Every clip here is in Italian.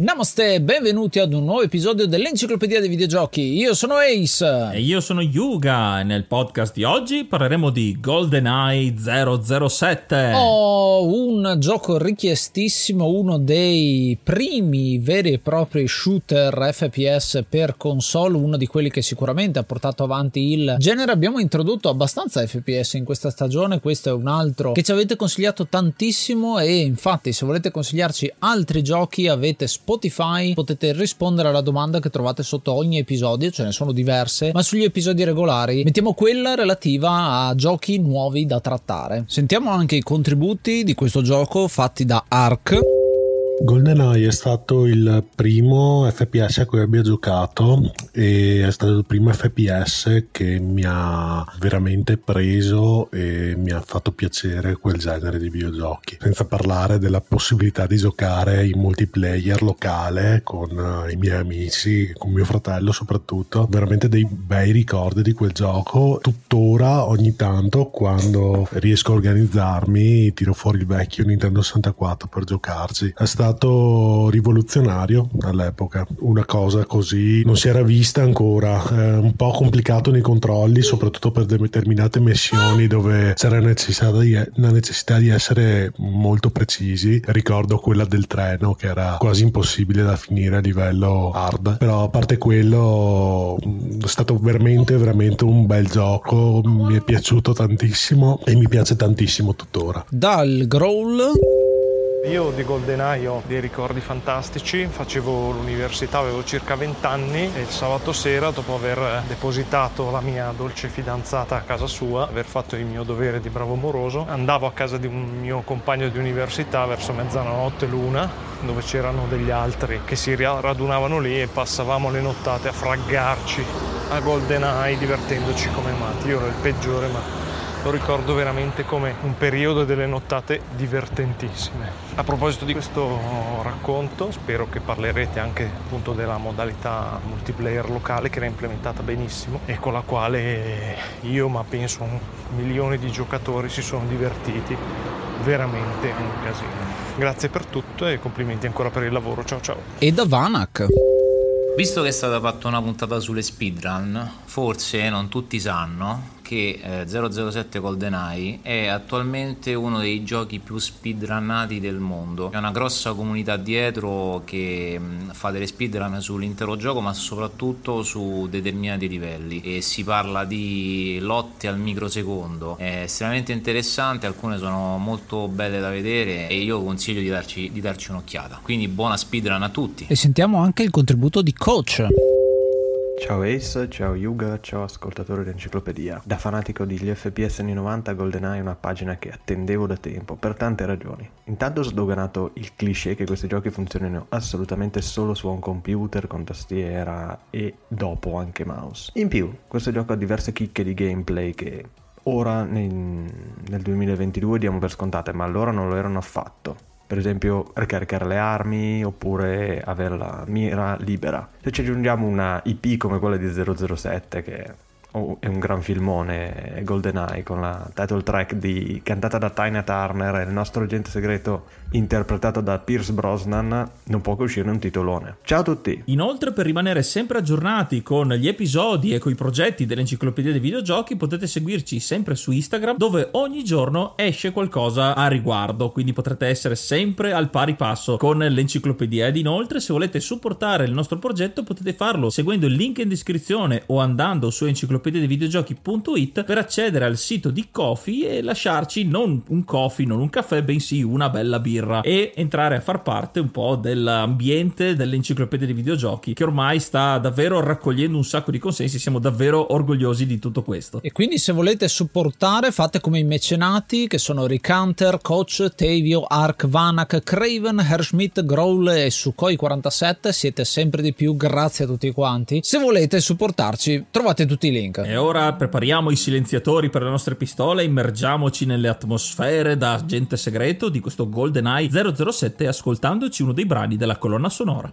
Namaste, benvenuti ad un nuovo episodio dell'Enciclopedia dei Videogiochi. Io sono Ace. E io sono Yuga. Nel podcast di oggi parleremo di GoldenEye 007. Oh, un gioco richiestissimo, uno dei primi veri e propri shooter FPS per console, uno di quelli che sicuramente ha portato avanti il genere. Abbiamo introdotto abbastanza FPS in questa stagione, questo è un altro che ci avete consigliato tantissimo e infatti se volete consigliarci altri giochi avete Spotify potete rispondere alla domanda che trovate sotto ogni episodio, ce ne sono diverse, ma sugli episodi regolari mettiamo quella relativa a giochi nuovi da trattare. Sentiamo anche i contributi di questo gioco fatti da Ark. GoldenEye è stato il primo FPS a cui abbia giocato e è stato il primo FPS che mi ha veramente preso e mi ha fatto piacere quel genere di videogiochi. Senza parlare della possibilità di giocare in multiplayer locale con i miei amici, con mio fratello soprattutto. Veramente dei bei ricordi di quel gioco. Tuttora ogni tanto quando riesco a organizzarmi tiro fuori il vecchio Nintendo 64 per giocarci. È stato stato rivoluzionario all'epoca. Una cosa così non si era vista ancora. È un po' complicato nei controlli, soprattutto per determinate missioni dove c'era necessità di, la necessità di essere molto precisi. Ricordo quella del treno che era quasi impossibile da finire a livello hard. Però a parte quello è stato veramente veramente un bel gioco. Mi è piaciuto tantissimo e mi piace tantissimo tuttora. Dal Growl io di GoldenEye ho dei ricordi fantastici, facevo l'università, avevo circa 20 anni e il sabato sera dopo aver depositato la mia dolce fidanzata a casa sua, aver fatto il mio dovere di bravo moroso, andavo a casa di un mio compagno di università verso mezzanotte l'una dove c'erano degli altri che si radunavano lì e passavamo le nottate a fraggarci a GoldenEye divertendoci come matti. Io ero il peggiore ma lo ricordo veramente come un periodo delle nottate divertentissime. A proposito di questo racconto, spero che parlerete anche appunto della modalità multiplayer locale che era implementata benissimo e con la quale io, ma penso milioni di giocatori si sono divertiti veramente un casino. Grazie per tutto e complimenti ancora per il lavoro. Ciao ciao. E da Vanak. Visto che è stata fatta una puntata sulle speedrun, forse non tutti sanno che eh, 007 GoldenEye è attualmente uno dei giochi più speedrunnati del mondo. C'è una grossa comunità dietro che mh, fa delle speedrun sull'intero gioco, ma soprattutto su determinati livelli. E si parla di lotte al microsecondo. È estremamente interessante, alcune sono molto belle da vedere e io consiglio di darci, di darci un'occhiata. Quindi buona speedrun a tutti. E sentiamo anche il contributo di Coach. Ciao Ace, ciao Yuga, ciao ascoltatore dell'enciclopedia. Da fanatico degli FPS anni 90, GoldenEye è una pagina che attendevo da tempo, per tante ragioni. Intanto ho sdoganato il cliché che questi giochi funzionino assolutamente solo su un computer con tastiera e dopo anche mouse. In più, questo gioco ha diverse chicche di gameplay che ora nel, nel 2022 diamo per scontate, ma allora non lo erano affatto per esempio ricaricare le armi oppure avere la mira libera. Se ci aggiungiamo una IP come quella di 007 che è un gran filmone GoldenEye con la title track di, cantata da Tina Turner e il nostro agente segreto interpretato da Pierce Brosnan non può che uscire un titolone. Ciao a tutti. Inoltre per rimanere sempre aggiornati con gli episodi e con i progetti dell'enciclopedia dei videogiochi potete seguirci sempre su Instagram dove ogni giorno esce qualcosa a riguardo. Quindi potrete essere sempre al pari passo con l'enciclopedia. Ed inoltre se volete supportare il nostro progetto potete farlo seguendo il link in descrizione o andando su enciclopedia dei videogiochi.it per accedere al sito di Kofi e lasciarci non un coffee, non un caffè, bensì una bella birra e entrare a far parte un po' dell'ambiente dell'enciclopedia dei videogiochi che ormai sta davvero raccogliendo un sacco di consensi, siamo davvero orgogliosi di tutto questo. E quindi se volete supportare fate come i mecenati che sono Rick Hunter, Coach, Tavio, Ark, Vanak, Craven, Herschmidt, Growl e Sukhoi 47, siete sempre di più, grazie a tutti quanti. Se volete supportarci trovate tutti i link. E ora prepariamo i silenziatori per le nostre pistole, immergiamoci nelle atmosfere da agente segreto di questo GoldenEye 007 ascoltandoci uno dei brani della colonna sonora.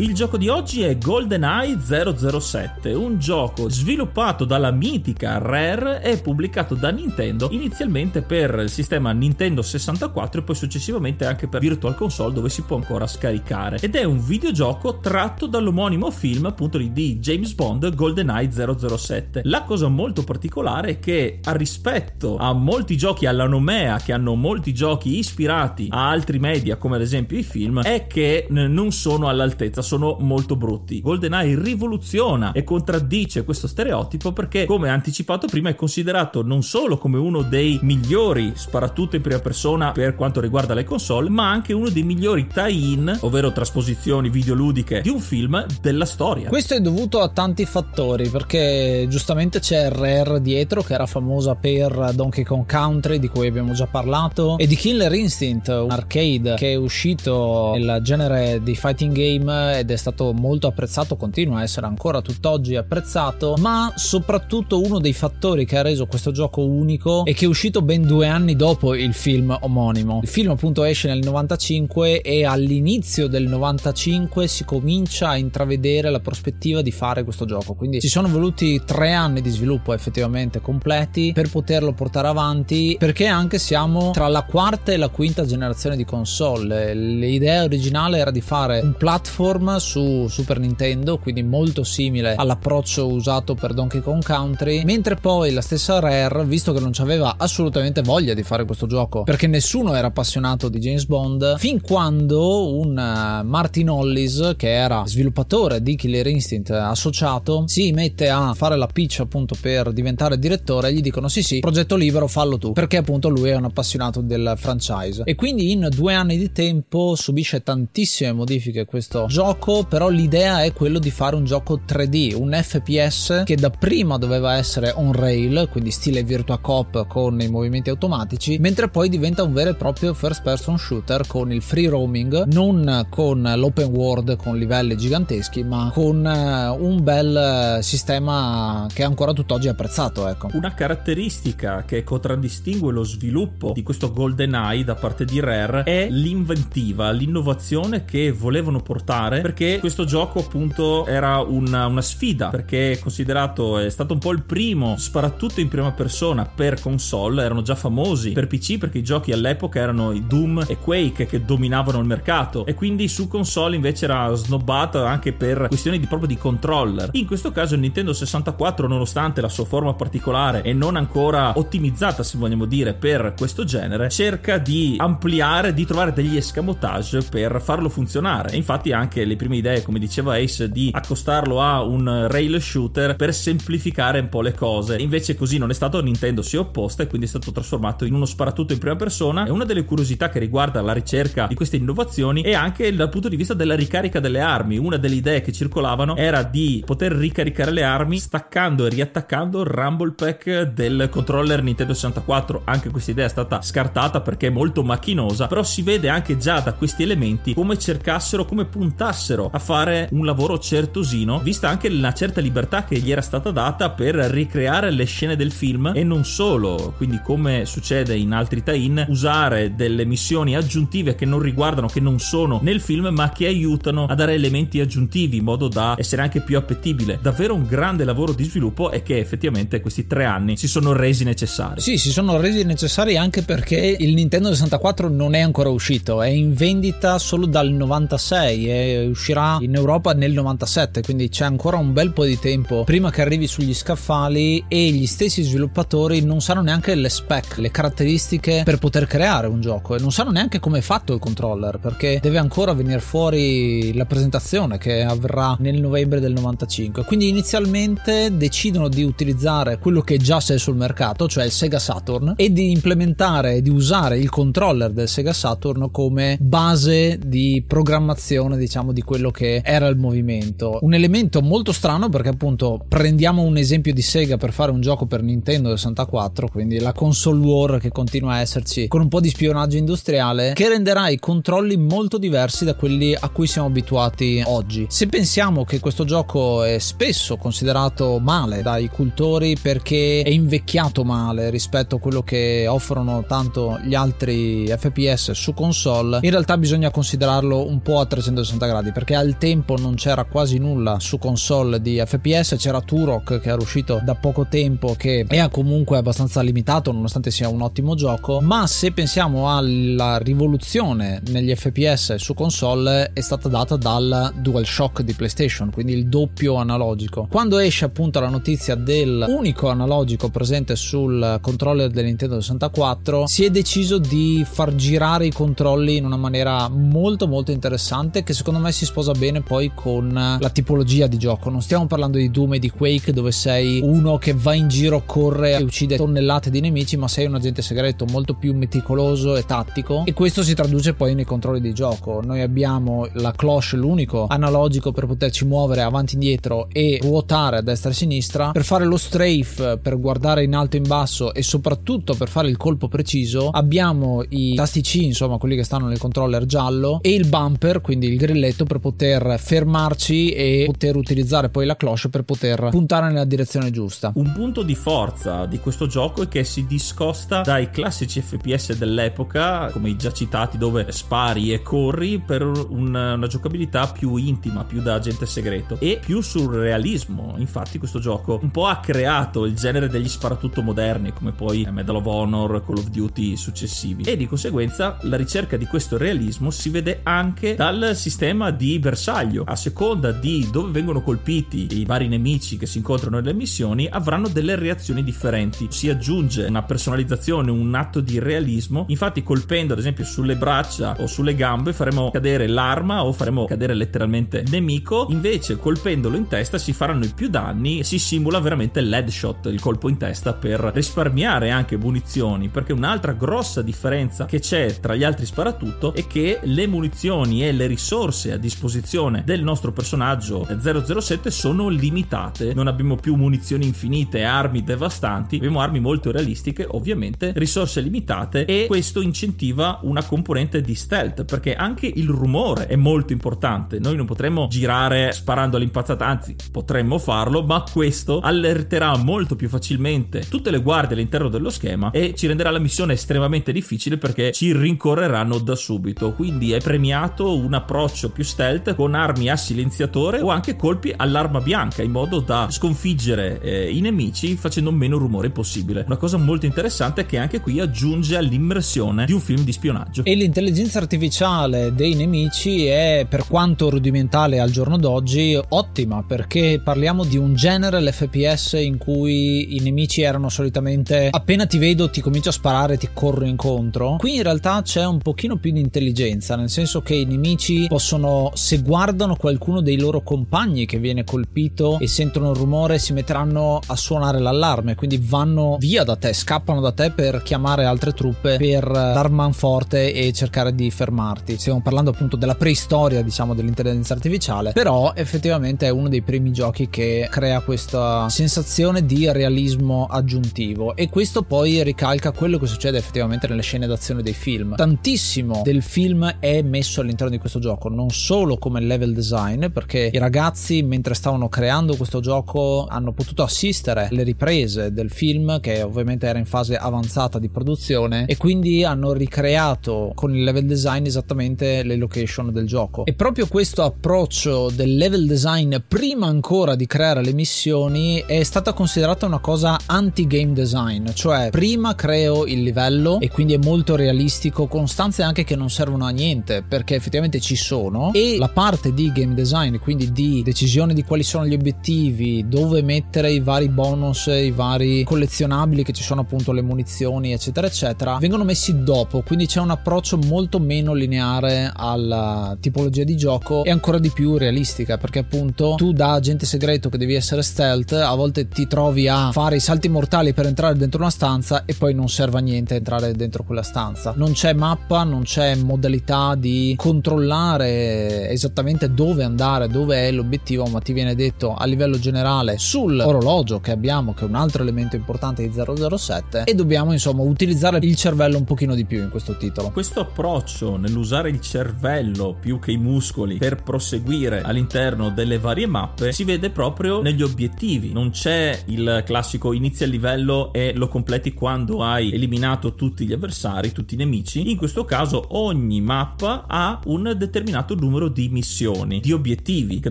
Il gioco di oggi è GoldenEye 007, un gioco sviluppato dalla mitica Rare e pubblicato da Nintendo inizialmente per il sistema Nintendo 64 e poi successivamente anche per Virtual Console dove si può ancora scaricare. Ed è un videogioco tratto dall'omonimo film appunto di James Bond GoldenEye 007. La cosa molto particolare è che a rispetto a molti giochi alla nomea che hanno molti giochi ispirati a altri media come ad esempio i film è che non sono all'altezza sono molto brutti. GoldenEye rivoluziona e contraddice questo stereotipo perché, come anticipato prima, è considerato non solo come uno dei migliori sparatutto in prima persona per quanto riguarda le console, ma anche uno dei migliori tie-in, ovvero trasposizioni videoludiche di un film della storia. Questo è dovuto a tanti fattori, perché giustamente c'è Rare dietro che era famosa per Donkey Kong Country, di cui abbiamo già parlato, e di Killer Instinct, un arcade che è uscito nel genere di fighting game ed è stato molto apprezzato, continua a essere ancora tutt'oggi apprezzato, ma soprattutto uno dei fattori che ha reso questo gioco unico è che è uscito ben due anni dopo il film omonimo. Il film appunto esce nel 95 e all'inizio del 95 si comincia a intravedere la prospettiva di fare questo gioco, quindi ci sono voluti tre anni di sviluppo effettivamente completi per poterlo portare avanti perché anche siamo tra la quarta e la quinta generazione di console. L'idea originale era di fare un platform su Super Nintendo, quindi molto simile all'approccio usato per Donkey Kong Country, mentre poi la stessa Rare, visto che non aveva assolutamente voglia di fare questo gioco, perché nessuno era appassionato di James Bond, fin quando un eh, Martin Hollis, che era sviluppatore di Killer Instinct associato, si mette a fare la pitch appunto per diventare direttore gli dicono sì sì, progetto libero, fallo tu, perché appunto lui è un appassionato del franchise. E quindi in due anni di tempo subisce tantissime modifiche questo gioco gioco, però l'idea è quello di fare un gioco 3D, un FPS che dapprima doveva essere on rail, quindi stile Virtua Cop con i movimenti automatici, mentre poi diventa un vero e proprio first person shooter con il free roaming, non con l'open world con livelli giganteschi, ma con eh, un bel sistema che ancora tutt'oggi è apprezzato. Ecco. Una caratteristica che contraddistingue lo sviluppo di questo GoldenEye da parte di Rare è l'inventiva, l'innovazione che volevano portare perché questo gioco appunto era una, una sfida perché è considerato è stato un po' il primo sparatutto in prima persona per console erano già famosi per PC perché i giochi all'epoca erano i Doom e Quake che dominavano il mercato. E quindi su console invece era snobbato anche per questioni di, proprio di controller. In questo caso il Nintendo 64 nonostante la sua forma particolare e non ancora ottimizzata se vogliamo dire per questo genere cerca di ampliare di trovare degli escamotage per farlo funzionare. Infatti anche le prime idee come diceva Ace di accostarlo a un rail shooter per semplificare un po' le cose. Invece così non è stato Nintendo si è opposta e quindi è stato trasformato in uno sparatutto in prima persona. E una delle curiosità che riguarda la ricerca di queste innovazioni è anche dal punto di vista della ricarica delle armi. Una delle idee che circolavano era di poter ricaricare le armi staccando e riattaccando il rumble pack del controller Nintendo 64 anche questa idea è stata scartata perché è molto macchinosa però si vede anche già da questi elementi come cercassero come puntassero a fare un lavoro certosino vista anche la certa libertà che gli era stata data per ricreare le scene del film e non solo quindi come succede in altri tie-in usare delle missioni aggiuntive che non riguardano che non sono nel film ma che aiutano a dare elementi aggiuntivi in modo da essere anche più appetibile. Davvero un grande lavoro di sviluppo e che effettivamente questi tre anni si sono resi necessari. Sì si sono resi necessari anche perché il Nintendo 64 non è ancora uscito è in vendita solo dal 96 e uscirà in Europa nel 97 quindi c'è ancora un bel po' di tempo prima che arrivi sugli scaffali e gli stessi sviluppatori non sanno neanche le spec le caratteristiche per poter creare un gioco e non sanno neanche come è fatto il controller perché deve ancora venire fuori la presentazione che avverrà nel novembre del 95 quindi inizialmente decidono di utilizzare quello che già c'è sul mercato cioè il Sega Saturn e di implementare di usare il controller del Sega Saturn come base di programmazione diciamo di quello che era il movimento. Un elemento molto strano perché appunto prendiamo un esempio di Sega per fare un gioco per Nintendo 64 quindi la console war che continua a esserci con un po' di spionaggio industriale che renderà i controlli molto diversi da quelli a cui siamo abituati oggi. Se pensiamo che questo gioco è spesso considerato male dai cultori perché è invecchiato male rispetto a quello che offrono tanto gli altri FPS su console in realtà bisogna considerarlo un po' a 360 gradi perché al tempo non c'era quasi nulla su console di FPS c'era Turok che era uscito da poco tempo che è comunque abbastanza limitato nonostante sia un ottimo gioco. Ma se pensiamo alla rivoluzione negli FPS su console è stata data dal DualShock di PlayStation quindi il doppio analogico. Quando esce appunto la notizia del unico analogico presente sul controller del Nintendo 64 si è deciso di far girare i controlli in una maniera molto molto interessante che secondo me si sposa bene poi con la tipologia di gioco. Non stiamo parlando di Doom e di Quake dove sei uno che va in giro corre e uccide tonnellate di nemici ma sei un agente segreto molto più meticoloso e tattico. E questo si traduce poi nei controlli di gioco. Noi abbiamo la cloche l'unico analogico per poterci muovere avanti e indietro e ruotare a destra e a sinistra. Per fare lo strafe per guardare in alto e in basso e soprattutto per fare il colpo preciso abbiamo i tasti C insomma quelli che stanno nel controller giallo e il bumper quindi il grilletto per poter fermarci e poter utilizzare poi la cloche per poter puntare nella direzione giusta. Un punto di forza di questo gioco è che si discosta dai classici FPS dell'epoca come i già citati dove spari e corri per una, una giocabilità più intima più da agente segreto e più sul realismo. Infatti questo gioco un po' ha creato il genere degli sparatutto moderni come poi Medal of Honor Call of Duty successivi. E di conseguenza la ricerca di questo realismo si vede anche dal sistema di bersaglio. A seconda di dove vengono colpiti i vari nemici che si incontrano nelle missioni avranno delle reazioni differenti. Si aggiunge una personalizzazione un atto di realismo. Infatti colpendo ad esempio sulle braccia o sulle gambe faremo cadere l'arma o faremo cadere letteralmente il nemico. Invece colpendolo in testa si faranno i più danni. E si simula veramente l'headshot il colpo in testa per risparmiare anche munizioni perché un'altra grossa differenza che c'è tra gli altri sparatutto è che le munizioni e le risorse disposizione del nostro personaggio 007 sono limitate. Non abbiamo più munizioni infinite, armi devastanti, abbiamo armi molto realistiche, ovviamente, risorse limitate e questo incentiva una componente di stealth perché anche il rumore è molto importante. Noi non potremmo girare sparando all'impazzata, anzi, potremmo farlo, ma questo allerterà molto più facilmente tutte le guardie all'interno dello schema e ci renderà la missione estremamente difficile perché ci rincorreranno da subito. Quindi è premiato un approccio più stealth con armi a silenziatore o anche colpi all'arma bianca in modo da sconfiggere eh, i nemici facendo meno rumore possibile. Una cosa molto interessante che anche qui aggiunge all'immersione di un film di spionaggio. E l'intelligenza artificiale dei nemici è per quanto rudimentale al giorno d'oggi ottima perché parliamo di un genere l'FPS in cui i nemici erano solitamente appena ti vedo ti comincio a sparare ti corro incontro. Qui in realtà c'è un pochino più di intelligenza, nel senso che i nemici possono se guardano qualcuno dei loro compagni che viene colpito e sentono il rumore si metteranno a suonare l'allarme, quindi vanno via da te, scappano da te per chiamare altre truppe per dar manforte e cercare di fermarti. Stiamo parlando appunto della preistoria, diciamo, dell'intelligenza artificiale, però effettivamente è uno dei primi giochi che crea questa sensazione di realismo aggiuntivo e questo poi ricalca quello che succede effettivamente nelle scene d'azione dei film. Tantissimo del film è messo all'interno di questo gioco, non solo come level design, perché i ragazzi mentre stavano creando questo gioco hanno potuto assistere alle riprese del film che ovviamente era in fase avanzata di produzione e quindi hanno ricreato con il level design esattamente le location del gioco. E proprio questo approccio del level design prima ancora di creare le missioni è stata considerata una cosa anti-game design, cioè prima creo il livello e quindi è molto realistico con stanze anche che non servono a niente perché effettivamente ci sono e la parte di game design, quindi di decisione di quali sono gli obiettivi, dove mettere i vari bonus, i vari collezionabili che ci sono appunto le munizioni eccetera eccetera, vengono messi dopo, quindi c'è un approccio molto meno lineare alla tipologia di gioco e ancora di più realistica perché appunto tu da agente segreto che devi essere stealth a volte ti trovi a fare i salti mortali per entrare dentro una stanza e poi non serve a niente entrare dentro quella stanza. Non c'è mappa, non c'è modalità di controllare esattamente dove andare, dove è l'obiettivo, ma ti viene detto a livello generale sull'orologio che abbiamo, che è un altro elemento importante di 007 e dobbiamo insomma utilizzare il cervello un pochino di più in questo titolo. Questo approccio nell'usare il cervello più che i muscoli per proseguire all'interno delle varie mappe si vede proprio negli obiettivi. Non c'è il classico inizia il livello e lo completi quando hai eliminato tutti gli avversari, tutti i nemici. In questo caso ogni mappa ha un determinato numero di missioni, di obiettivi che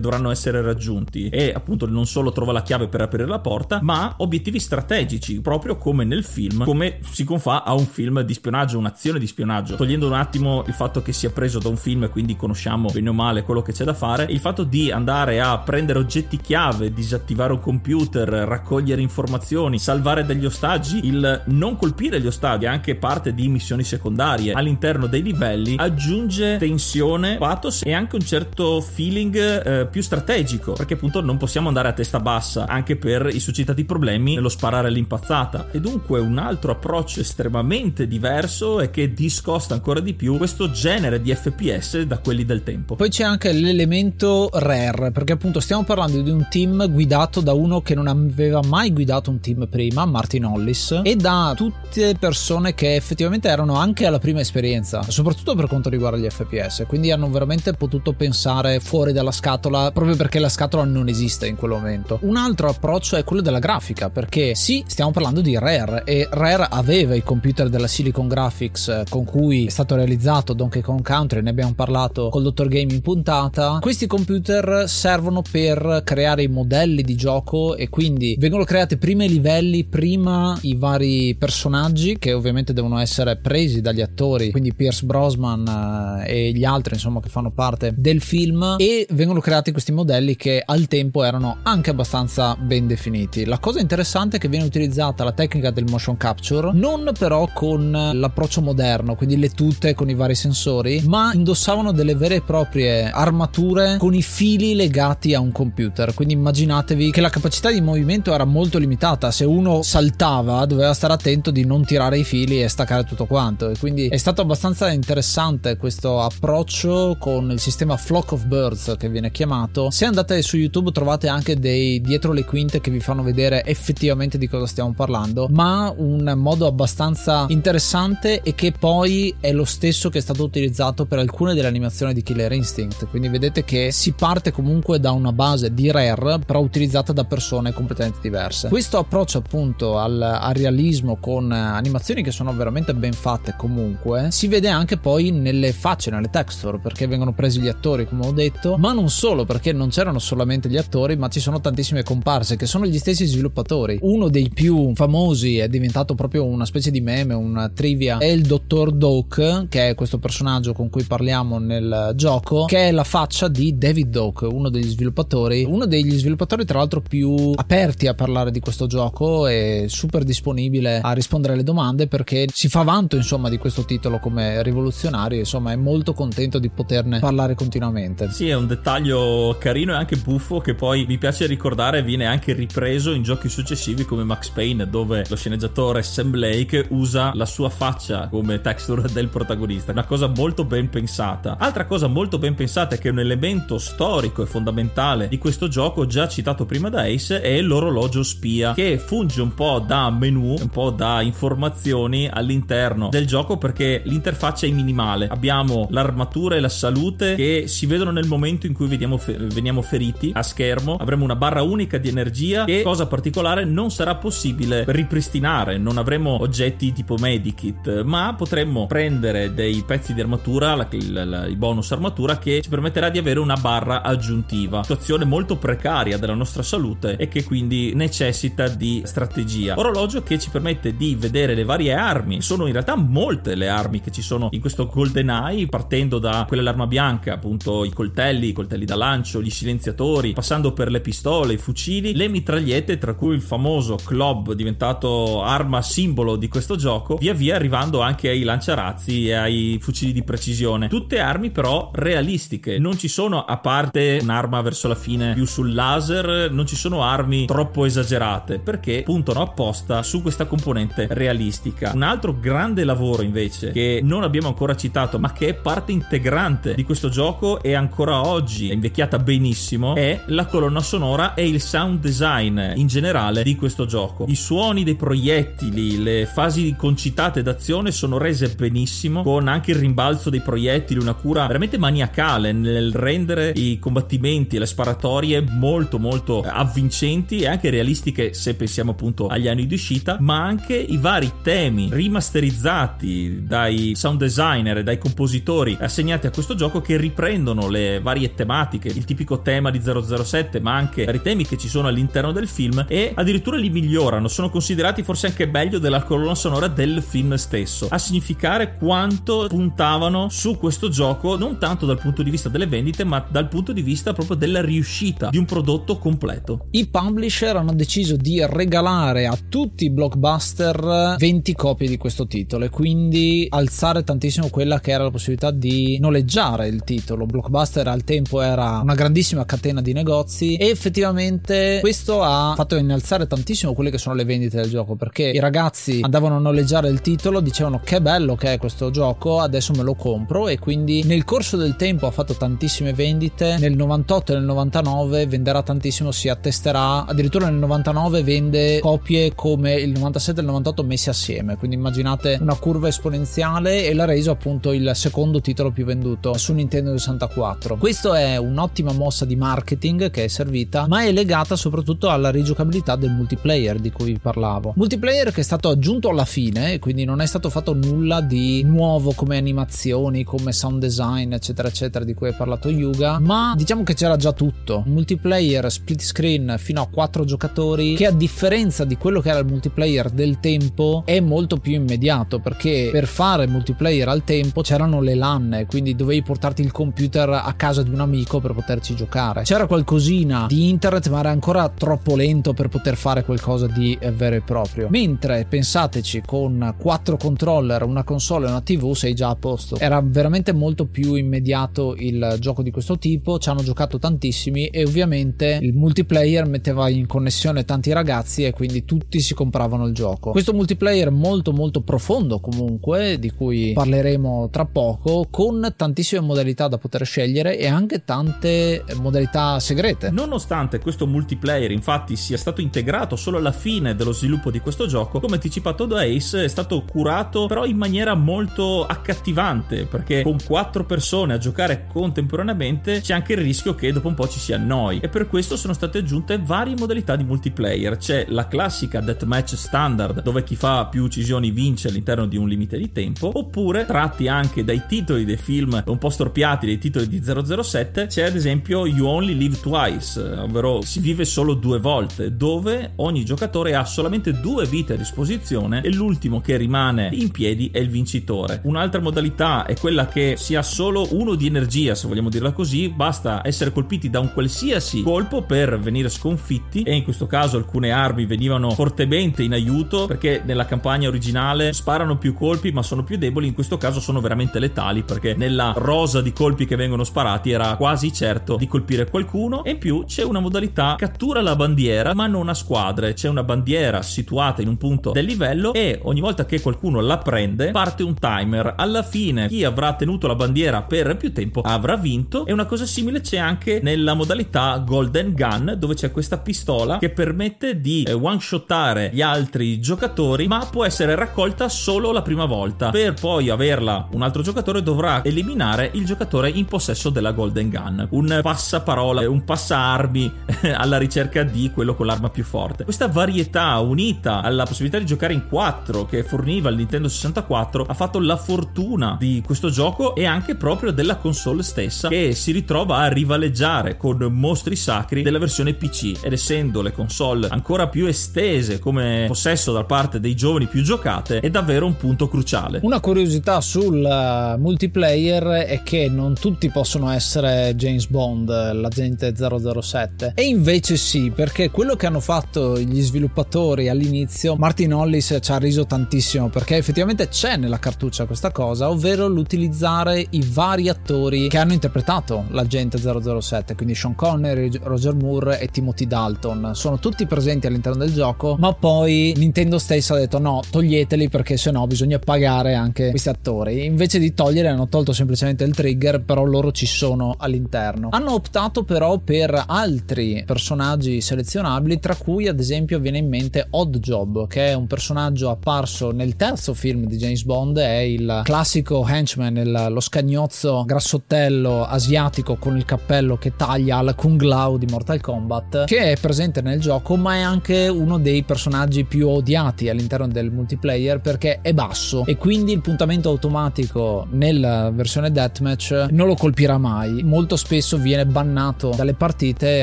dovranno essere raggiunti e appunto non solo trova la chiave per aprire la porta, ma obiettivi strategici, proprio come nel film, come si confà a un film di spionaggio, un'azione di spionaggio. Togliendo un attimo il fatto che sia preso da un film e quindi conosciamo bene o male quello che c'è da fare, il fatto di andare a prendere oggetti chiave, disattivare un computer, raccogliere informazioni, salvare degli ostaggi, il non colpire gli ostaggi, anche parte di missioni secondarie all'interno dei livelli, aggiunge tensione, pathos e anche un certo feeling eh, più strategico, perché appunto non possiamo andare a testa bassa anche per i suscitati problemi nello sparare all'impazzata. E dunque un altro approccio estremamente diverso e che discosta ancora di più questo genere di FPS da quelli del tempo. Poi c'è anche l'elemento rare, perché appunto stiamo parlando di un team guidato da uno che non aveva mai guidato un team prima, Martin Hollis, e da tutte persone che effettivamente erano anche alla prima esperienza, soprattutto per quanto riguarda gli FPS, quindi hanno veramente potuto pensare fuori dalla scatola proprio perché la scatola non esiste in quel momento. Un altro approccio è quello della grafica, perché sì, stiamo parlando di Rare e Rare aveva i computer della Silicon Graphics con cui è stato realizzato Donkey Kong Country, ne abbiamo parlato col Dottor Game in puntata. Questi computer servono per creare i modelli di gioco e quindi vengono creati prima i livelli, prima i vari personaggi che ovviamente devono essere presi dagli attori, quindi Pierce Brosnan eh, e gli altri insomma che fanno parte del film e vengono creati questi modelli che al tempo erano anche abbastanza ben definiti. La cosa interessante è che viene utilizzata la tecnica del motion capture non però con l'approccio moderno, quindi le tute con i vari sensori, ma indossavano delle vere e proprie armature con i fili legati a un computer. Quindi immaginatevi che la capacità di movimento era molto limitata, se uno saltava doveva stare attento di non tirare i fili e staccare tutto quanto e quindi è stato abbastanza interessante questo approccio con il sistema Flock of Birds che viene chiamato. Se andate su YouTube trovate anche dei dietro le quinte che vi fanno vedere effettivamente di cosa stiamo parlando, ma un modo abbastanza interessante e che poi è lo stesso che è stato utilizzato per alcune delle animazioni di Killer Instinct. Quindi vedete che si parte comunque da una base di rare, però utilizzata da persone completamente diverse. Questo approccio appunto al, al realismo con animazioni che sono veramente ben fatte comunque si vede anche poi nelle facce, nelle texture, perché vengono presi gli attori, come ho detto, ma non solo perché non c'erano solamente gli attori, ma ci sono tantissime comparse che sono gli stessi sviluppatori. Uno dei più famosi è diventato proprio una specie di meme, una trivia, è il dottor Doak, che è questo personaggio con cui parliamo nel gioco, che è la faccia di David Doak, uno degli sviluppatori, uno degli sviluppatori tra l'altro più aperti a parlare di questo gioco e super disponibile a rispondere alle domande perché si fa vanto insomma di questo titolo come rivoluzionario, insomma è molto contento di poterne parlare continuamente. Sì, è un dettaglio carino e anche buffo che poi mi piace ricordare viene anche ripreso in giochi successivi come Max Payne dove lo sceneggiatore Sam Blake usa la sua faccia come texture del protagonista, una cosa molto ben pensata. Altra cosa molto ben pensata è che un elemento storico e fondamentale di questo gioco già citato prima da Ace è l'orologio spia che funge un po' da menu, un po' da informazioni all'interno del gioco perché l'interfaccia è minimale. Abbiamo l'armatura e la salute che si vedono nel momento in cui vediamo fe- veniamo feriti a schermo. Avremo una barra unica di energia che, cosa particolare, non sarà possibile ripristinare. Non avremo oggetti tipo medikit, ma potremmo prendere dei pezzi di armatura, la, la, la, il bonus armatura, che ci permetterà di avere una barra aggiuntiva. Situazione molto precaria della nostra salute e che quindi necessita di strategia. Orologio che ci permette di vedere le varie armi. Sono in realtà molte le armi che ci sono in questo GoldenEye, partendo da quella all'arma bianca, appunto i coltelli, i coltelli da lancio, gli silenziatori, passando per le pistole, i fucili, le mitragliette, tra cui il famoso Club diventato arma simbolo di questo gioco, via via arrivando anche ai lanciarazzi e ai fucili di precisione. Tutte armi però realistiche, non ci sono a parte un'arma verso la fine più sul laser, non ci sono armi troppo esagerate perché puntano apposta su questa componente realistica. Un altro grande lavoro invece che non abbiamo ancora citato ma che è parte integrante di questo gioco e ancora oggi è invecchiata benissimo è la colonna sonora e il sound design in generale di questo gioco. I suoni dei proiettili, le fasi concitate d'azione sono rese benissimo con anche il rimbalzo dei proiettili, una cura veramente maniacale nel rendere i combattimenti e le sparatorie molto molto avvincenti e anche realistiche se pensiamo appunto agli anni di uscita, ma anche i vari temi rimasterizzati dai sound designer e dai compositori assegnati a questo gioco che riprendono le varie tematiche, il tipico tema di 007, ma anche vari temi che ci sono all'interno del film e addirittura li migliorano, sono considerati forse anche meglio della colonna sonora del film stesso, a significare quanto puntavano su questo gioco non tanto dal punto di vista delle vendite, ma dal punto di vista proprio della riuscita di un prodotto completo. I publisher hanno deciso di regalare a tutti i blockbuster 20 copie di questo titolo e quindi alzare tantissimo quella che era la possibilità di noleggiare il titolo. Blockbuster al tempo era una grandissima catena di negozi e effettivamente questo ha fatto innalzare tantissimo quelle che sono le vendite del gioco perché i ragazzi andavano a noleggiare il titolo, dicevano che bello che è questo gioco, adesso me lo compro e quindi nel corso del tempo ha fatto tantissime vendite. Nel 98 e nel 99 venderà tantissimo, si attesterà addirittura nel 99 vende copie come il 97 e il 98 messi assieme, quindi immaginate una curva esponenziale e l'ha reso appunto il secondo titolo più venduto su Nintendo 64. Questo è un'ottima mossa di marketing che è servita, ma è legata soprattutto alla rigiocabilità del multiplayer di cui vi parlavo. Multiplayer che è stato aggiunto alla fine, quindi non è stato fatto nulla di nuovo come animazioni, come sound design, eccetera, eccetera, di cui ha parlato Yuga, ma diciamo che c'era già tutto. Multiplayer split screen fino a 4 giocatori che a differenza di quello che era il multiplayer del tempo è molto più immediato perché per fare multiplayer al tempo c'erano le LAN, quindi dovevi portarti il computer a casa di un amico per poterci giocare. C'era qualcosina di internet, ma era ancora troppo lento per poter fare qualcosa di eh, vero e proprio. Mentre pensateci, con quattro controller, una console e una TV sei già a posto. Era veramente molto più immediato il gioco di questo tipo. Ci hanno giocato tantissimi e ovviamente il multiplayer metteva in connessione tanti ragazzi e quindi tutti si compravano il gioco. Questo multiplayer molto molto profondo comunque, di cui parleremo tra poco, con tantissime modalità modalità da poter scegliere e anche tante modalità segrete. Nonostante questo multiplayer infatti sia stato integrato solo alla fine dello sviluppo di questo gioco, come anticipato da Ace è stato curato però in maniera molto accattivante perché con quattro persone a giocare contemporaneamente c'è anche il rischio che dopo un po' ci si annoi e per questo sono state aggiunte varie modalità di multiplayer. C'è la classica deathmatch standard dove chi fa più uccisioni vince all'interno di un limite di tempo oppure tratti anche dai titoli dei film un po' storpiati dei titoli di 007 c'è ad esempio You Only Live Twice ovvero si vive solo due volte dove ogni giocatore ha solamente due vite a disposizione e l'ultimo che rimane in piedi è il vincitore. Un'altra modalità è quella che si ha solo uno di energia se vogliamo dirla così basta essere colpiti da un qualsiasi colpo per venire sconfitti e in questo caso alcune armi venivano fortemente in aiuto perché nella campagna originale sparano più colpi ma sono più deboli in questo caso sono veramente letali perché nella rosa di colpi che vengono sparati era quasi certo di colpire qualcuno. E in più c'è una modalità cattura la bandiera ma non a squadre. C'è una bandiera situata in un punto del livello e ogni volta che qualcuno la prende parte un timer. Alla fine chi avrà tenuto la bandiera per più tempo avrà vinto. E una cosa simile c'è anche nella modalità Golden Gun dove c'è questa pistola che permette di eh, one shottare gli altri giocatori ma può essere raccolta solo la prima volta. Per poi averla un altro giocatore dovrà eliminare il giocatore in possesso della Golden Gun. Un passaparola un passaarmi alla ricerca di quello con l'arma più forte. Questa varietà unita alla possibilità di giocare in 4 che forniva il Nintendo 64 ha fatto la fortuna di questo gioco e anche proprio della console stessa che si ritrova a rivaleggiare con mostri sacri della versione PC ed essendo le console ancora più estese come possesso da parte dei giovani più giocate è davvero un punto cruciale. Una curiosità sul uh, multiplayer è che non tutti possono essere James Bond, l'agente 007 e invece sì perché quello che hanno fatto gli sviluppatori all'inizio Martin Hollis ci ha riso tantissimo perché effettivamente c'è nella cartuccia questa cosa ovvero l'utilizzare i vari attori che hanno interpretato l'agente 007 quindi Sean Connery, Roger Moore e Timothy Dalton. Sono tutti presenti all'interno del gioco ma poi Nintendo stessa ha detto no toglieteli perché sennò bisogna pagare anche questi attori. Invece di togliere hanno tolto semplicemente il trigger però loro ci sono all'interno. Hanno optato però per altri personaggi selezionabili tra cui ad esempio viene in mente Odd Job che è un personaggio apparso nel terzo film di James Bond è il classico henchman il, lo scagnozzo grassottello asiatico con il cappello che taglia al Kung Lao di Mortal Kombat che è presente nel gioco ma è anche uno dei personaggi più odiati all'interno del multiplayer perché è basso. E quindi il puntamento automatico nella versione deathmatch non lo colpirà mai. Molto spesso viene bannato dalle partite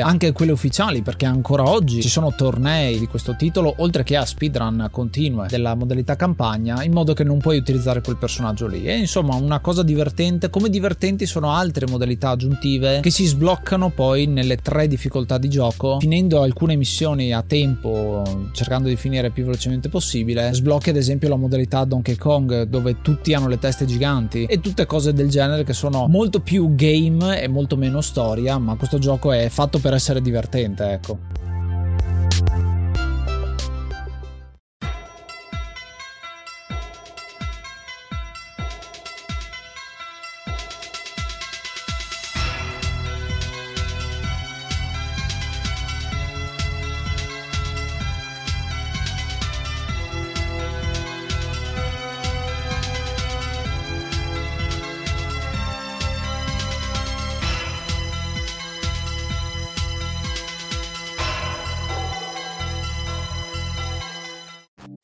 anche quelle ufficiali perché ancora oggi ci sono tornei di questo titolo oltre che a speedrun continue della modalità campagna in modo che non puoi utilizzare quel personaggio lì. E insomma una cosa divertente come divertenti sono altre modalità aggiuntive che si sbloccano poi nelle tre difficoltà di gioco finendo alcune missioni a tempo cercando di finire più velocemente possibile. Sblocchi ad esempio la modalità Donkey Kong dove tutti hanno le teste giganti e tutte cose del genere che sono molto più game e molto meno storia ma questo gioco è fatto per essere divertente ecco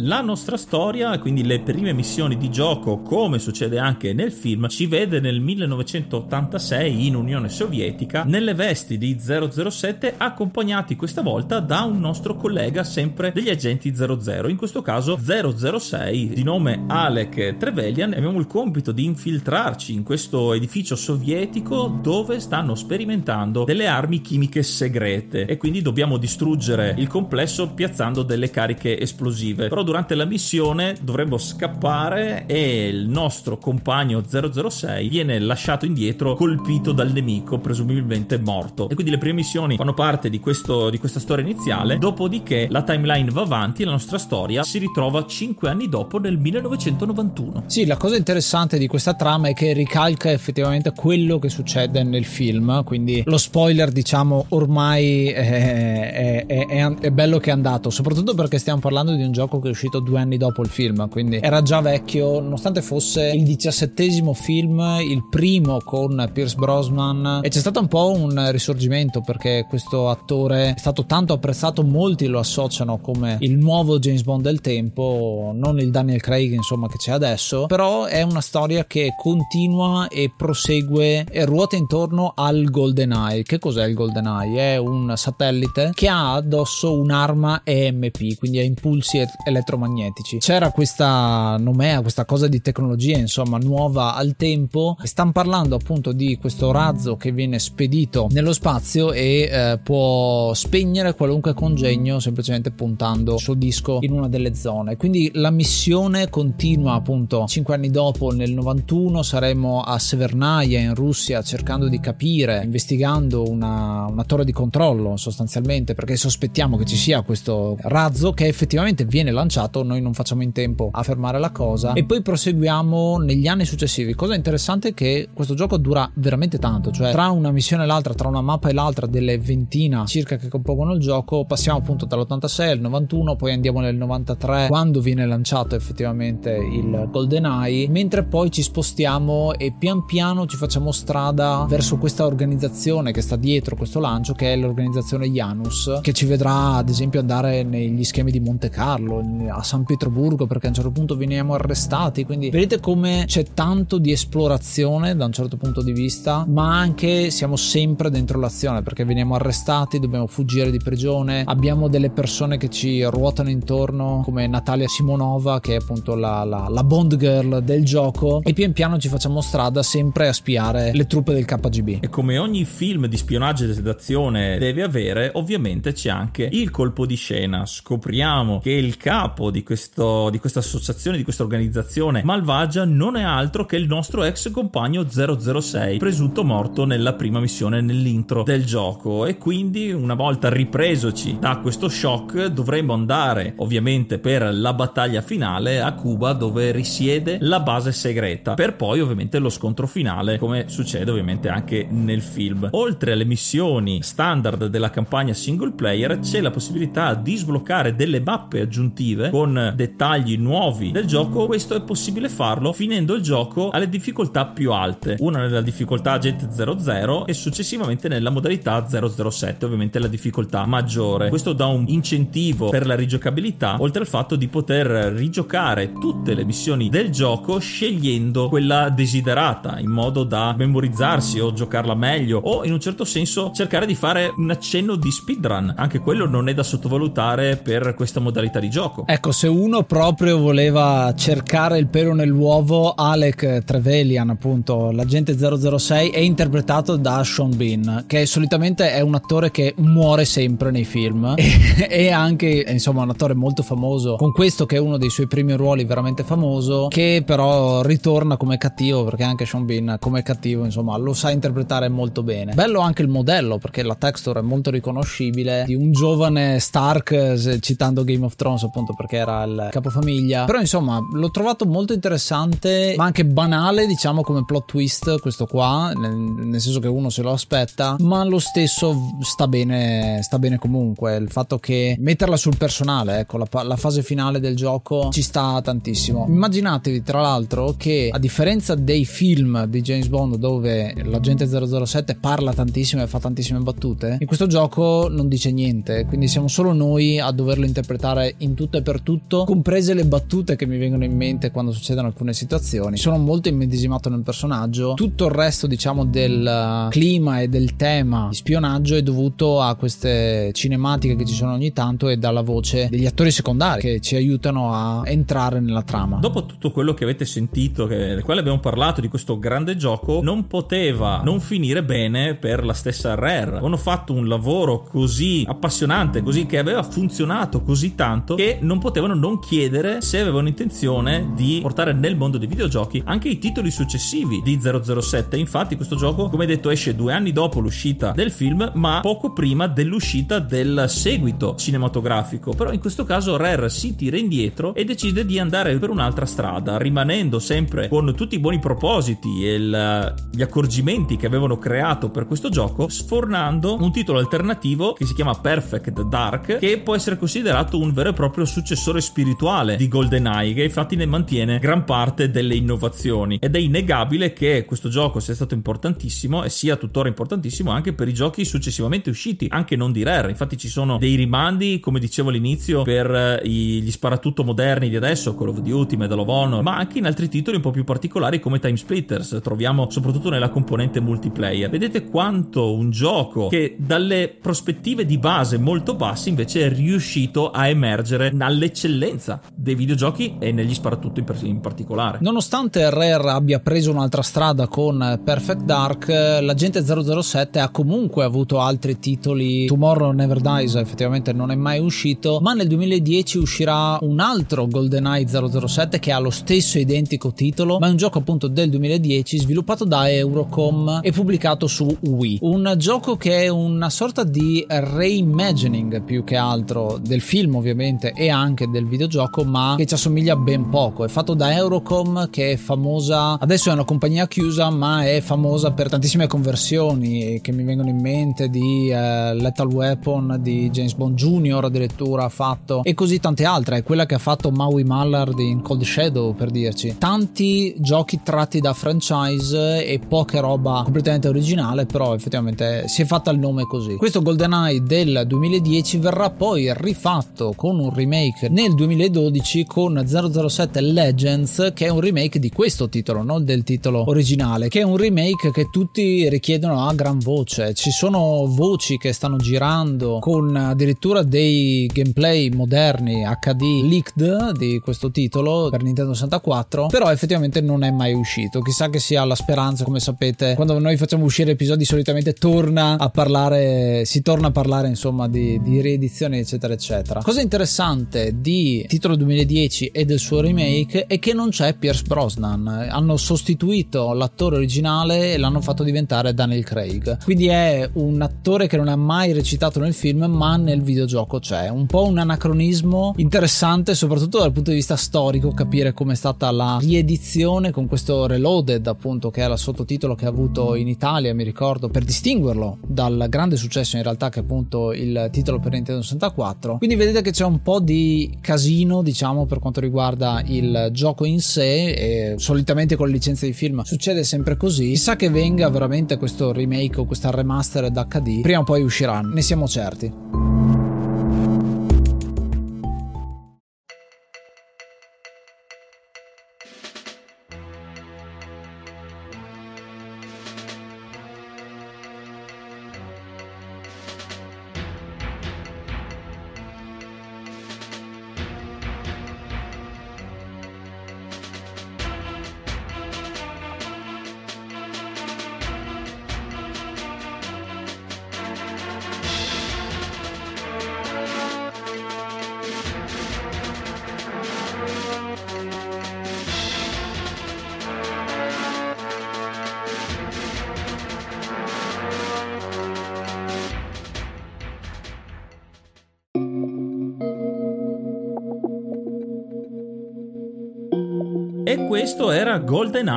La nostra storia, quindi le prime missioni di gioco, come succede anche nel film, ci vede nel 1986 in Unione Sovietica nelle vesti di 007 accompagnati questa volta da un nostro collega sempre degli agenti 00, in questo caso 006 di nome Alec Trevelyan. Abbiamo il compito di infiltrarci in questo edificio sovietico dove stanno sperimentando delle armi chimiche segrete e quindi dobbiamo distruggere il complesso piazzando delle cariche esplosive. Però durante la missione dovremmo scappare e il nostro compagno 006 viene lasciato indietro colpito dal nemico, presumibilmente morto. E quindi le prime missioni fanno parte di, questo, di questa storia iniziale, dopodiché la timeline va avanti e la nostra storia si ritrova 5 anni dopo nel 1991. Sì, la cosa interessante di questa trama è che ricalca effettivamente quello che succede nel film, quindi lo spoiler diciamo ormai è, è, è, è bello che è andato, soprattutto perché stiamo parlando di un gioco che è uscito due anni dopo il film, quindi era già vecchio, nonostante fosse il diciassettesimo film, il primo con Pierce Brosnan e c'è stato un po' un risorgimento perché questo attore è stato tanto apprezzato, molti lo associano come il nuovo James Bond del tempo, non il Daniel Craig insomma che c'è adesso, però è una storia che continua e prosegue e ruota intorno al GoldenEye. Che cos'è il GoldenEye? È un satellite che ha addosso un'arma EMP, quindi a impulsi elettromagnetici. C'era questa nomea, questa cosa di tecnologia insomma nuova al tempo. Stanno parlando appunto di questo razzo che viene spedito nello spazio e eh, può spegnere qualunque congegno semplicemente puntando il suo disco in una delle zone. Quindi la missione continua appunto 5 anni dopo, nel 91, saremo a Severnaya in Russia cercando di capire, investigando una, una torre di controllo sostanzialmente perché sospettiamo che ci sia questo razzo che effettivamente viene lanciato, noi non facciamo in tempo a fermare la cosa e poi proseguiamo negli anni successivi. Cosa interessante è che questo gioco dura veramente tanto, cioè tra una missione e l'altra, tra una mappa e l'altra delle ventina circa che compongono il gioco, passiamo appunto dall'86 al 91, poi andiamo nel 93 quando viene lanciato effettivamente il GoldenEye, mentre poi ci spostiamo e pian piano ci facciamo strada verso questa organizzazione che sta dietro questo lancio che è l'organizzazione Janus che ci vedrà ad esempio andare negli schemi di Monte Carlo, a San Pietroburgo perché a un certo punto veniamo arrestati, quindi vedete come c'è tanto di esplorazione da un certo punto di vista, ma anche siamo sempre dentro l'azione perché veniamo arrestati, dobbiamo fuggire di prigione, abbiamo delle persone che ci ruotano intorno come Natalia Simonova che è appunto la, la, la Bond Girl del gioco e pian piano ci facciamo strada sempre a spiare le truppe del KGB. E come ogni film di spionaggio e sedazione deve avere, ovviamente c'è anche il colpo di scena. Scopriamo che il capo di, questo, di questa associazione, di questa organizzazione malvagia non è altro che il nostro ex compagno 006, presunto morto nella prima missione nell'intro del gioco. E quindi, una volta ripresoci da questo shock, dovremo andare ovviamente per la battaglia finale a Cuba dove risiede la base segreta, per poi ovviamente lo scontro finale, come succede ovviamente anche nel film. Oltre alle missioni standard della campagna single player, c'è la possibilità di sbloccare delle mappe aggiuntive con dettagli nuovi del gioco. Questo è possibile farlo finendo il gioco alle difficoltà più alte, una nella difficoltà Agent 00 e successivamente nella modalità 007, ovviamente la difficoltà maggiore. Questo dà un incentivo per la rigiocabilità, oltre al fatto di poter rigiocare tutte le missioni del gioco scegliendo quella desiderata in modo da memorizzarsi o giocarla meglio o in un certo senso cercare di fare un accenno di speedrun. Anche quello non è da sottovalutare per questa modalità di gioco. Ecco, se uno proprio voleva cercare il pelo nell'uovo, Alec Trevelyan, appunto, l'agente 006 è interpretato da Sean Bean, che solitamente è un attore che muore sempre nei film e, e anche, insomma, un attore molto famoso con questo che è uno dei suoi primi ruoli veramente famoso, che però ritorna come cattivo perché anche Sean Bean come cattivo, insomma, lo sa interpretare molto bene. Bello anche il modello perché la texture è molto riconoscibile di un giovane Stark, citando Game of Thrones appunto perché era il capofamiglia. Però insomma, l'ho trovato molto interessante, ma anche banale, diciamo come plot twist questo qua, nel, nel senso che uno se lo aspetta, ma lo stesso sta bene, sta bene comunque. Il fatto che metterla sul personale, ecco, la, la fase finale del gioco ci sta tantissimo. Immaginatevi tra l'altro che a differenza dei film di James Bond dove l'agente 007 parla tantissimo e fa tantissime battute, in questo gioco non dice niente, quindi siamo solo noi a doverlo interpretare in tutto e tutto, comprese le battute che mi vengono in mente quando succedono alcune situazioni. Sono molto immedesimato nel personaggio, tutto il resto diciamo del clima e del tema di spionaggio è dovuto a queste cinematiche che ci sono ogni tanto e dalla voce degli attori secondari che ci aiutano a entrare nella trama. Dopo tutto quello che avete sentito, che, quale abbiamo parlato di questo grande gioco, non poteva non finire bene per la stessa Rare. Hanno fatto un lavoro così appassionante, così che aveva funzionato così tanto che non non potevano non chiedere se avevano intenzione di portare nel mondo dei videogiochi anche i titoli successivi di 007. Infatti questo gioco, come detto, esce due anni dopo l'uscita del film, ma poco prima dell'uscita del seguito cinematografico. Però in questo caso Rare si tira indietro e decide di andare per un'altra strada, rimanendo sempre con tutti i buoni propositi e il, gli accorgimenti che avevano creato per questo gioco, sfornando un titolo alternativo che si chiama Perfect Dark, che può essere considerato un vero e proprio successore spirituale di GoldenEye, che infatti ne mantiene gran parte delle innovazioni. Ed è innegabile che questo gioco sia stato importantissimo e sia tuttora importantissimo anche per i giochi successivamente usciti, anche non di Rare. Infatti ci sono dei rimandi, come dicevo all'inizio, per eh, gli sparatutto moderni di adesso, Call of Duty, Medal of Honor, ma anche in altri titoli un po' più particolari come Time Splitters. Troviamo soprattutto nella componente multiplayer. Vedete quanto un gioco che dalle prospettive di base molto basse invece è riuscito a emergere all'eccellenza dei videogiochi e negli sparatutto in, in particolare. Nonostante Rare abbia preso un'altra strada con Perfect Dark, l'agente 007 ha comunque avuto altri titoli. Tomorrow Never Dies effettivamente non è mai uscito, ma nel 2010 uscirà un altro GoldenEye 007 che ha lo stesso identico titolo, ma è un gioco appunto del 2010 sviluppato da Eurocom e pubblicato su Wii. Un gioco che è una sorta di reimagining più che altro del film ovviamente e anche del videogioco, ma che ci assomiglia ben poco. È fatto da Eurocom che è famosa, adesso è una compagnia chiusa, ma è famosa per tantissime conversioni che mi vengono in mente di uh, Lethal Weapon, di James Bond Jr. addirittura ha fatto e così tante altre. È quella che ha fatto Maui Mallard in Cold Shadow per dirci. Tanti giochi tratti da franchise e poche roba completamente originale, però effettivamente si è fatta il nome così. Questo GoldenEye del 2010 verrà poi rifatto con un remake nel 2012 con 007 Legends, che è un remake di questo titolo, non del titolo originale, che è un remake che tutti richiedono a gran voce. Ci sono voci che stanno girando con addirittura dei gameplay moderni HD leaked di questo titolo per Nintendo 64, però effettivamente non è mai uscito. Chissà che sia la speranza, come sapete, quando noi facciamo uscire episodi solitamente torna a parlare, si torna a parlare insomma di, di riedizioni eccetera eccetera. Cosa interessante di titolo 2010 e del suo remake è che non c'è Pierce Brosnan, hanno sostituito l'attore originale e l'hanno fatto diventare Daniel Craig. Quindi è un attore che non ha mai recitato nel film, ma nel videogioco c'è. Un po' un anacronismo interessante, soprattutto dal punto di vista storico, capire come è stata la riedizione con questo Reloaded, appunto, che è il sottotitolo che ha avuto in Italia, mi ricordo, per distinguerlo dal grande successo in realtà che è appunto il titolo per Nintendo 64. Quindi vedete che c'è un po' di casino, diciamo, per quanto riguarda il gioco in sé e solitamente con le licenze di film succede sempre così. Chissà che venga veramente questo remake o questa remastered HD, prima o poi usciranno, ne siamo certi.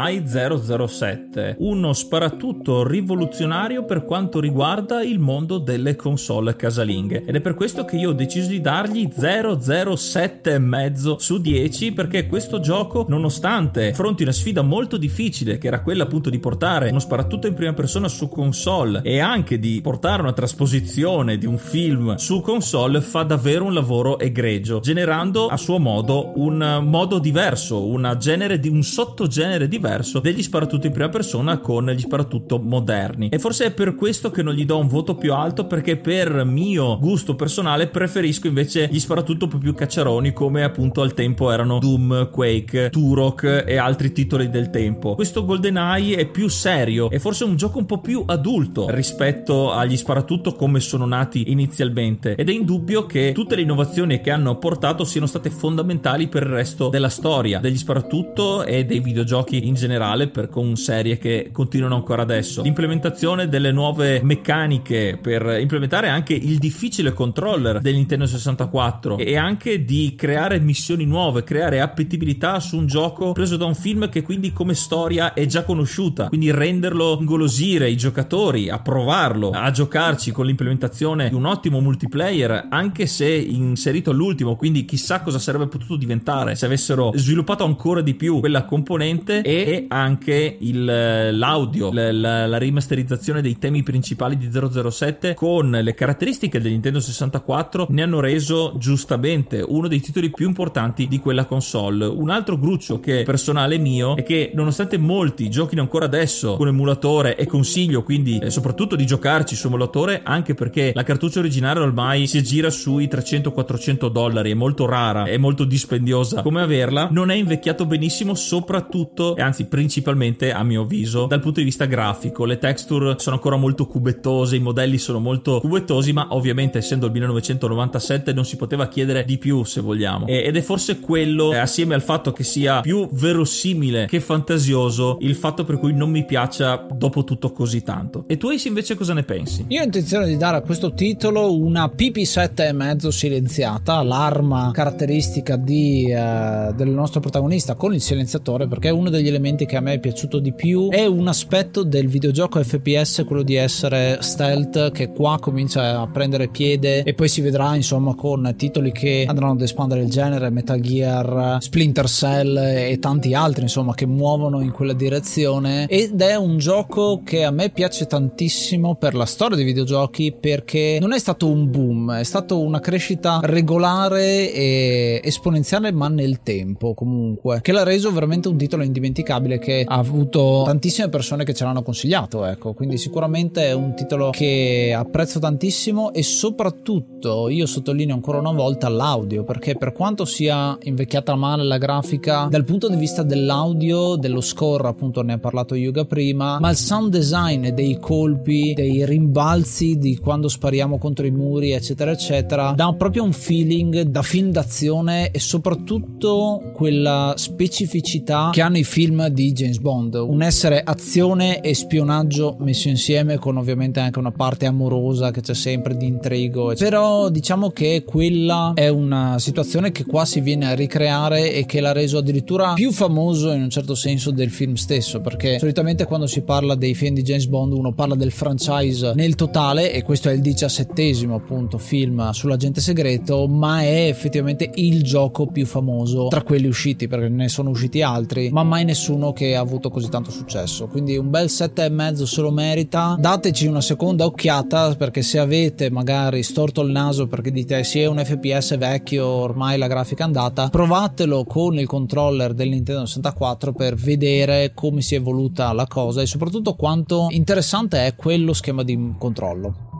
GoldenEye 007, uno sparatutto rivoluzionario per quanto riguarda il mondo delle console casalinghe. Ed è per questo che io ho deciso di dargli 007,5 su 10 perché questo gioco, nonostante affronti una sfida molto difficile, che era quella appunto di portare uno sparatutto in prima persona su console e anche di portare una trasposizione di un film su console, fa davvero un lavoro egregio, generando a suo modo un modo diverso, una genere di un sottogenere diverso degli sparatutto in prima persona con gli sparatutto moderni. E forse è per questo che non gli do un voto più alto perché per mio gusto personale preferisco invece gli sparatutto un po' più cacciaroni come appunto al tempo erano Doom, Quake, Turok e altri titoli del tempo. Questo GoldenEye è più serio e forse un gioco un po' più adulto rispetto agli sparatutto come sono nati inizialmente ed è indubbio che tutte le innovazioni che hanno portato siano state fondamentali per il resto della storia degli sparatutto e dei videogiochi in generale per con serie che continuano ancora adesso. L'implementazione delle nuove meccaniche per implementare anche il difficile controller del Nintendo 64 e anche di creare missioni nuove, creare appetibilità su un gioco preso da un film che quindi come storia è già conosciuta, quindi renderlo ingolosire i giocatori a provarlo, a giocarci con l'implementazione di un ottimo multiplayer, anche se inserito all'ultimo, quindi chissà cosa sarebbe potuto diventare se avessero sviluppato ancora di più quella componente e anche il, l'audio, la, la, la rimasterizzazione dei temi principali di 007 con le caratteristiche del Nintendo 64 ne hanno reso giustamente uno dei titoli più importanti di quella console. Un altro gruccio che è personale mio è che nonostante molti giochino ancora adesso con emulatore e consiglio quindi eh, soprattutto di giocarci su emulatore anche perché la cartuccia originale ormai si gira sui 300-400 dollari, è molto rara, è molto dispendiosa come averla, non è invecchiato benissimo soprattutto e anzi principalmente a mio avviso dal punto di vista grafico. Le texture sono ancora molto cubettose, i modelli sono molto cubettosi ma ovviamente essendo il 1997 non si poteva chiedere di più se vogliamo ed è forse quello eh, assieme al fatto che sia più verosimile che fantasioso il fatto per cui non mi piaccia dopo tutto così tanto. E tu Ace invece cosa ne pensi? Io ho intenzione di dare a questo titolo una PP7 e mezzo silenziata, l'arma caratteristica di, eh, del nostro protagonista con il silenziatore perché è uno degli elementi che a me è piaciuto di più. È un aspetto del videogioco FPS quello di essere stealth che qua comincia a prendere piede e poi si vedrà insomma con titoli che andranno ad espandere il genere Metal Gear Splinter Cell e tanti altri insomma che muovono in quella direzione. Ed è un gioco che a me piace tantissimo per la storia dei videogiochi perché non è stato un boom è stata una crescita regolare e esponenziale ma nel tempo comunque che l'ha reso veramente un titolo indimenticabile che ha avuto tantissime persone che ce l'hanno consigliato ecco. Quindi sicuramente è un titolo che apprezzo tantissimo e soprattutto io sottolineo ancora una volta l'audio perché per quanto sia invecchiata male la grafica dal punto di vista dell'audio dello score appunto ne ha parlato Yuga prima ma il sound design dei colpi dei rimbalzi di quando spariamo contro i muri eccetera eccetera dà proprio un feeling da film d'azione e soprattutto quella specificità che hanno i film di James Bond. Un essere azione e spionaggio messo insieme con ovviamente anche una parte amorosa che c'è sempre di intrigo però diciamo che quella è una situazione che qua si viene a ricreare e che l'ha reso addirittura più famoso in un certo senso del film stesso perché solitamente quando si parla dei film di James Bond uno parla del franchise nel totale e questo è il diciassettesimo appunto film sull'agente segreto ma è effettivamente il gioco più famoso tra quelli usciti perché ne sono usciti altri ma mai nessuno che ha avuto così tanto successo. Quindi un bel e mezzo se lo merita. Dateci una seconda occhiata perché se avete magari storto il naso perché dite sì è un fps vecchio ormai la grafica è andata provatelo con il controller del Nintendo 64 per vedere come si è evoluta la cosa e soprattutto quanto interessante è quello schema di controllo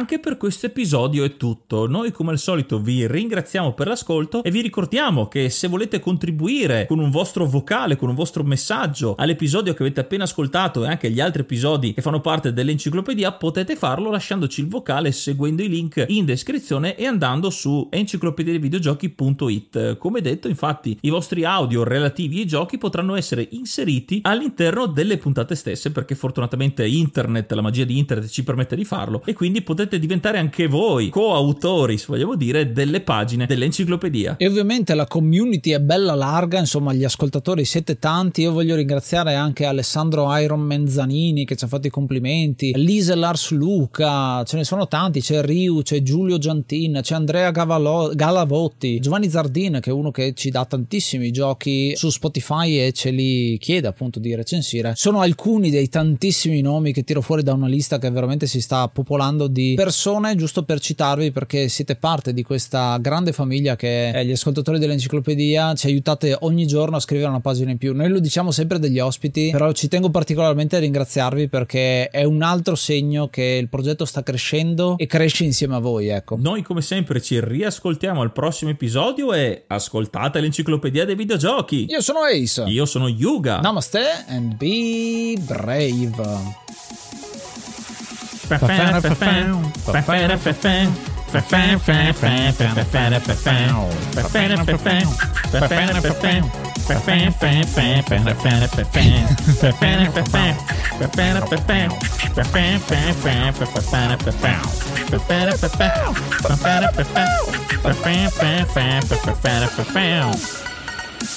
anche per questo episodio è tutto. Noi come al solito vi ringraziamo per l'ascolto e vi ricordiamo che se volete contribuire con un vostro vocale, con un vostro messaggio all'episodio che avete appena ascoltato e anche agli altri episodi che fanno parte dell'enciclopedia, potete farlo lasciandoci il vocale seguendo i link in descrizione e andando su enciclopediavideogiochi.it. Come detto, infatti, i vostri audio relativi ai giochi potranno essere inseriti all'interno delle puntate stesse perché fortunatamente internet, la magia di internet ci permette di farlo e quindi potete diventare anche voi coautori, se vogliamo dire, delle pagine dell'enciclopedia. E ovviamente la community è bella larga, insomma, gli ascoltatori siete tanti. Io voglio ringraziare anche Alessandro Iron Menzanini che ci ha fatto i complimenti, Lise Lars Luca, ce ne sono tanti, c'è Riu, c'è Giulio Giantin, c'è Andrea Gavalo- Galavotti, Giovanni Zardin che è uno che ci dà tantissimi giochi su Spotify e ce li chiede appunto di recensire. Sono alcuni dei tantissimi nomi che tiro fuori da una lista che veramente si sta popolando di persone, giusto per citarvi perché siete parte di questa grande famiglia che è gli ascoltatori dell'enciclopedia, ci aiutate ogni giorno a scrivere una pagina in più. Noi lo diciamo sempre degli ospiti, però ci tengo particolarmente a ringraziarvi perché è un altro segno che il progetto sta crescendo e cresce insieme a voi, ecco. Noi come sempre ci riascoltiamo al prossimo episodio e ascoltate l'enciclopedia dei videogiochi. Io sono Ace. Io sono Yuga. Namaste and be brave.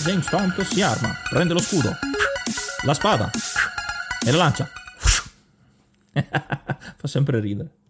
James Tonto si arma, prende lo scudo, la spada e la lancia. Fa sempre ridere.